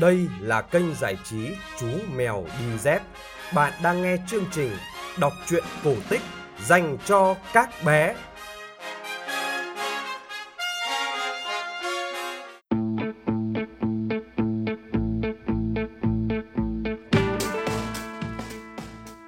Đây là kênh giải trí Chú Mèo Đi Dép. Bạn đang nghe chương trình đọc truyện cổ tích dành cho các bé.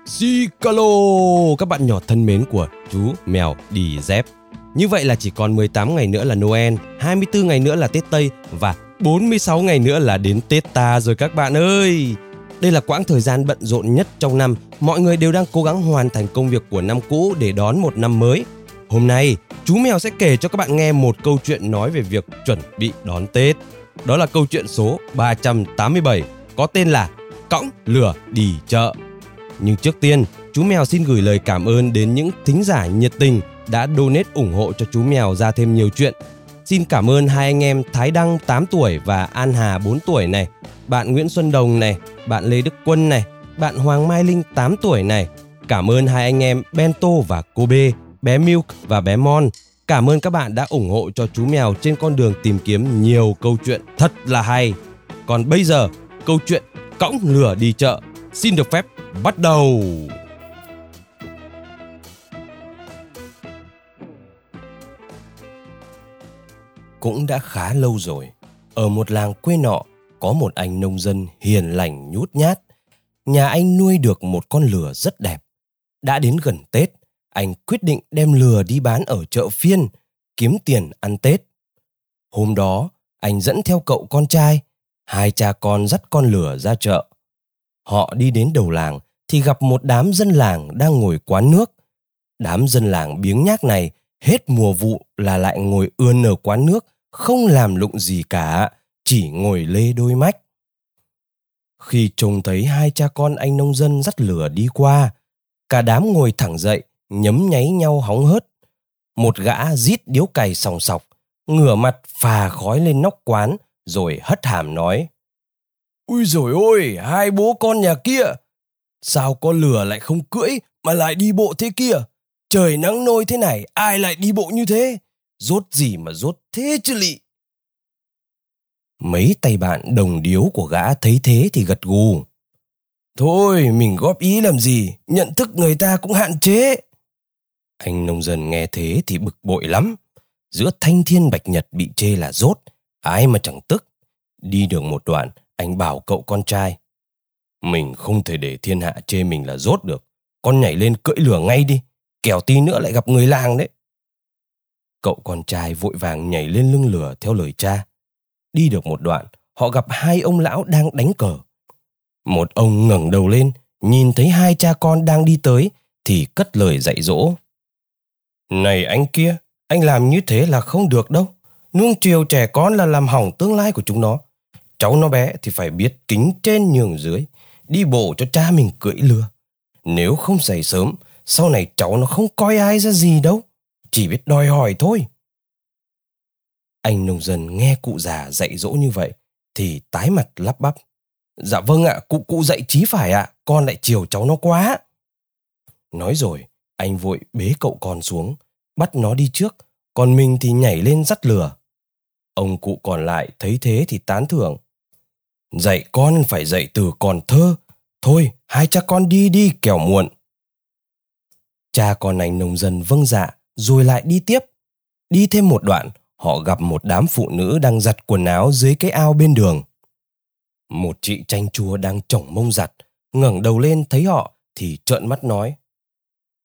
Zicalo, các bạn nhỏ thân mến của chú mèo đi dép. Như vậy là chỉ còn 18 ngày nữa là Noel, 24 ngày nữa là Tết Tây và 46 ngày nữa là đến Tết ta rồi các bạn ơi. Đây là quãng thời gian bận rộn nhất trong năm, mọi người đều đang cố gắng hoàn thành công việc của năm cũ để đón một năm mới. Hôm nay, chú mèo sẽ kể cho các bạn nghe một câu chuyện nói về việc chuẩn bị đón Tết. Đó là câu chuyện số 387 có tên là Cõng lửa đi chợ. Nhưng trước tiên, chú mèo xin gửi lời cảm ơn đến những thính giả nhiệt tình đã donate ủng hộ cho chú mèo ra thêm nhiều chuyện. Xin cảm ơn hai anh em Thái Đăng 8 tuổi và An Hà 4 tuổi này, bạn Nguyễn Xuân Đồng này, bạn Lê Đức Quân này, bạn Hoàng Mai Linh 8 tuổi này. Cảm ơn hai anh em Bento và Kobe, bé Milk và bé Mon. Cảm ơn các bạn đã ủng hộ cho chú mèo trên con đường tìm kiếm nhiều câu chuyện thật là hay. Còn bây giờ, câu chuyện cõng lửa đi chợ xin được phép bắt đầu. Cũng đã khá lâu rồi, ở một làng quê nọ có một anh nông dân hiền lành nhút nhát. Nhà anh nuôi được một con lừa rất đẹp. Đã đến gần Tết, anh quyết định đem lừa đi bán ở chợ phiên, kiếm tiền ăn Tết. Hôm đó, anh dẫn theo cậu con trai, hai cha con dắt con lừa ra chợ. Họ đi đến đầu làng thì gặp một đám dân làng đang ngồi quán nước. Đám dân làng biếng nhác này hết mùa vụ là lại ngồi ươn ở quán nước, không làm lụng gì cả, chỉ ngồi lê đôi mách. Khi trông thấy hai cha con anh nông dân dắt lửa đi qua, cả đám ngồi thẳng dậy, nhấm nháy nhau hóng hớt. Một gã rít điếu cày sòng sọc, ngửa mặt phà khói lên nóc quán, rồi hất hàm nói. Ui rồi ôi, hai bố con nhà kia, sao con lửa lại không cưỡi mà lại đi bộ thế kia? Trời nắng nôi thế này, ai lại đi bộ như thế? Rốt gì mà rốt thế chứ lị? Mấy tay bạn đồng điếu của gã thấy thế thì gật gù. Thôi, mình góp ý làm gì, nhận thức người ta cũng hạn chế. Anh nông dân nghe thế thì bực bội lắm. Giữa thanh thiên bạch nhật bị chê là rốt, ai mà chẳng tức. Đi được một đoạn, anh bảo cậu con trai. Mình không thể để thiên hạ chê mình là rốt được. Con nhảy lên cưỡi lửa ngay đi, kẻo tí nữa lại gặp người làng đấy. Cậu con trai vội vàng nhảy lên lưng lửa theo lời cha. Đi được một đoạn, họ gặp hai ông lão đang đánh cờ. Một ông ngẩng đầu lên, nhìn thấy hai cha con đang đi tới, thì cất lời dạy dỗ. Này anh kia, anh làm như thế là không được đâu. Nuông chiều trẻ con là làm hỏng tương lai của chúng nó. Cháu nó bé thì phải biết kính trên nhường dưới, đi bộ cho cha mình cưỡi lừa. Nếu không dậy sớm, sau này cháu nó không coi ai ra gì đâu, chỉ biết đòi hỏi thôi. Anh nông dân nghe cụ già dạy dỗ như vậy thì tái mặt lắp bắp. Dạ vâng ạ, cụ cụ dạy chí phải ạ, con lại chiều cháu nó quá. Nói rồi, anh vội bế cậu con xuống, bắt nó đi trước, còn mình thì nhảy lên dắt lừa. Ông cụ còn lại thấy thế thì tán thưởng. Dạy con phải dạy từ còn thơ. Thôi, hai cha con đi đi kẻo muộn. Cha con anh nông dân vâng dạ, rồi lại đi tiếp. Đi thêm một đoạn, họ gặp một đám phụ nữ đang giặt quần áo dưới cái ao bên đường. Một chị chanh chua đang chổng mông giặt, ngẩng đầu lên thấy họ thì trợn mắt nói.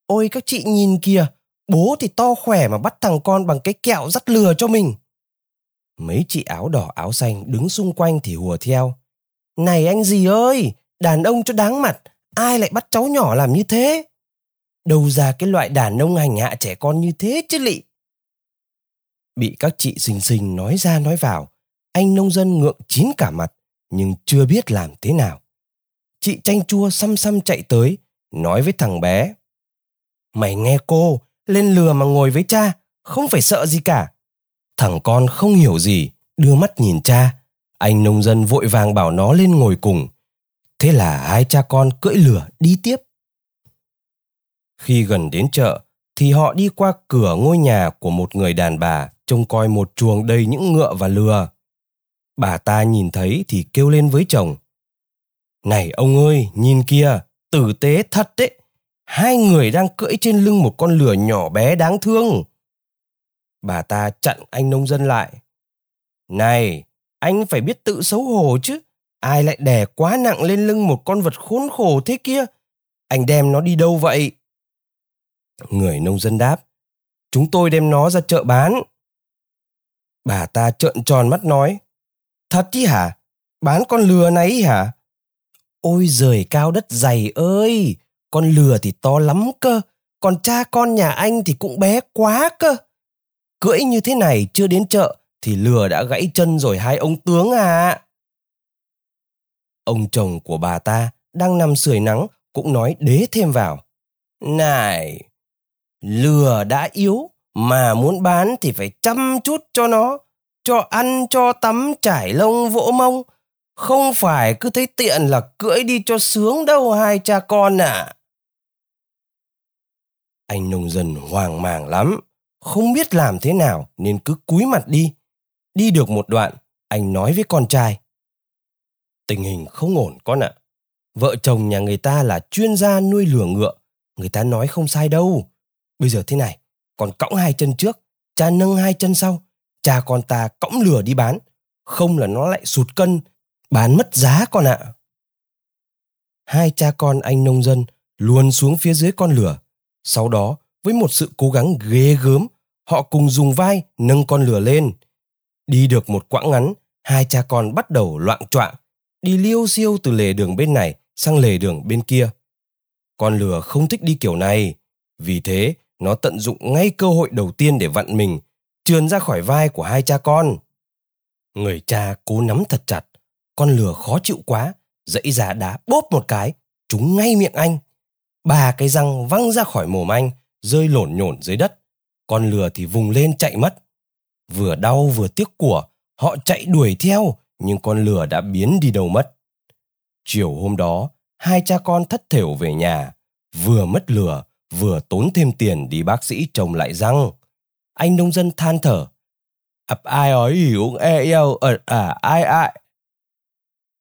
Ôi các chị nhìn kìa, bố thì to khỏe mà bắt thằng con bằng cái kẹo dắt lừa cho mình. Mấy chị áo đỏ áo xanh đứng xung quanh thì hùa theo. Này anh gì ơi, đàn ông cho đáng mặt, ai lại bắt cháu nhỏ làm như thế? Đâu ra cái loại đàn ông hành hạ trẻ con như thế chứ lị? Bị các chị xinh xinh nói ra nói vào, anh nông dân ngượng chín cả mặt, nhưng chưa biết làm thế nào. Chị chanh chua xăm xăm chạy tới, nói với thằng bé. Mày nghe cô, lên lừa mà ngồi với cha, không phải sợ gì cả. Thằng con không hiểu gì, đưa mắt nhìn cha. Anh nông dân vội vàng bảo nó lên ngồi cùng. Thế là hai cha con cưỡi lửa đi tiếp. Khi gần đến chợ, thì họ đi qua cửa ngôi nhà của một người đàn bà trông coi một chuồng đầy những ngựa và lừa. Bà ta nhìn thấy thì kêu lên với chồng. Này ông ơi, nhìn kia, tử tế thật đấy. Hai người đang cưỡi trên lưng một con lừa nhỏ bé đáng thương. Bà ta chặn anh nông dân lại. Này, anh phải biết tự xấu hổ chứ. Ai lại đè quá nặng lên lưng một con vật khốn khổ thế kia? Anh đem nó đi đâu vậy? Người nông dân đáp. Chúng tôi đem nó ra chợ bán. Bà ta trợn tròn mắt nói. Thật chứ hả? Bán con lừa này hả? Ôi giời cao đất dày ơi! Con lừa thì to lắm cơ. Còn cha con nhà anh thì cũng bé quá cơ. Cưỡi như thế này chưa đến chợ thì lừa đã gãy chân rồi hai ông tướng à. Ông chồng của bà ta đang nằm sưởi nắng cũng nói đế thêm vào. Này, lừa đã yếu mà muốn bán thì phải chăm chút cho nó, cho ăn cho tắm trải lông vỗ mông, không phải cứ thấy tiện là cưỡi đi cho sướng đâu hai cha con à. Anh nông dân hoang mang lắm, không biết làm thế nào nên cứ cúi mặt đi. Đi được một đoạn, anh nói với con trai. Tình hình không ổn con ạ. Vợ chồng nhà người ta là chuyên gia nuôi lừa ngựa. Người ta nói không sai đâu. Bây giờ thế này, con cõng hai chân trước, cha nâng hai chân sau. Cha con ta cõng lừa đi bán. Không là nó lại sụt cân, bán mất giá con ạ. Hai cha con anh nông dân luồn xuống phía dưới con lửa Sau đó, với một sự cố gắng ghê gớm, họ cùng dùng vai nâng con lửa lên. Đi được một quãng ngắn, hai cha con bắt đầu loạn choạng đi liêu siêu từ lề đường bên này sang lề đường bên kia. Con lửa không thích đi kiểu này, vì thế nó tận dụng ngay cơ hội đầu tiên để vặn mình, trườn ra khỏi vai của hai cha con. Người cha cố nắm thật chặt, con lừa khó chịu quá, dãy ra đá bóp một cái, trúng ngay miệng anh. Ba cái răng văng ra khỏi mồm anh, rơi lổn nhổn dưới đất. Con lừa thì vùng lên chạy mất. Vừa đau vừa tiếc của, họ chạy đuổi theo, nhưng con lừa đã biến đi đâu mất. Chiều hôm đó, hai cha con thất thểu về nhà, vừa mất lừa, vừa tốn thêm tiền đi bác sĩ trồng lại răng. Anh nông dân than thở. Ập ai ói hiểu e eo ở à ai ai.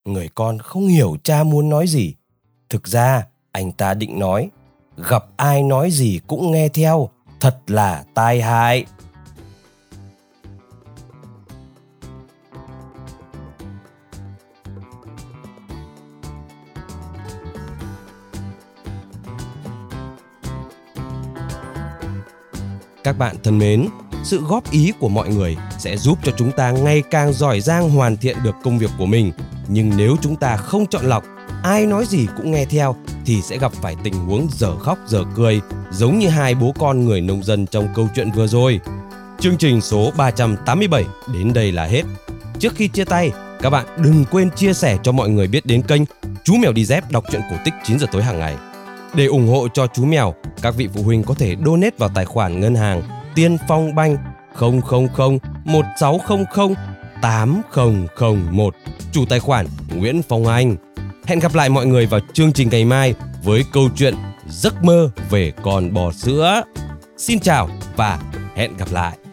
Người con không hiểu cha muốn nói gì. Thực ra, anh ta định nói, gặp ai nói gì cũng nghe theo, thật là tai hại. Các bạn thân mến, sự góp ý của mọi người sẽ giúp cho chúng ta ngày càng giỏi giang hoàn thiện được công việc của mình. Nhưng nếu chúng ta không chọn lọc, ai nói gì cũng nghe theo thì sẽ gặp phải tình huống dở khóc dở cười giống như hai bố con người nông dân trong câu chuyện vừa rồi. Chương trình số 387 đến đây là hết. Trước khi chia tay, các bạn đừng quên chia sẻ cho mọi người biết đến kênh Chú Mèo Đi Dép đọc truyện cổ tích 9 giờ tối hàng ngày. Để ủng hộ cho chú mèo, các vị phụ huynh có thể donate vào tài khoản ngân hàng Tiên Phong Banh 000 1600 8001, chủ tài khoản Nguyễn Phong Anh. Hẹn gặp lại mọi người vào chương trình ngày mai với câu chuyện Giấc mơ về con bò sữa. Xin chào và hẹn gặp lại.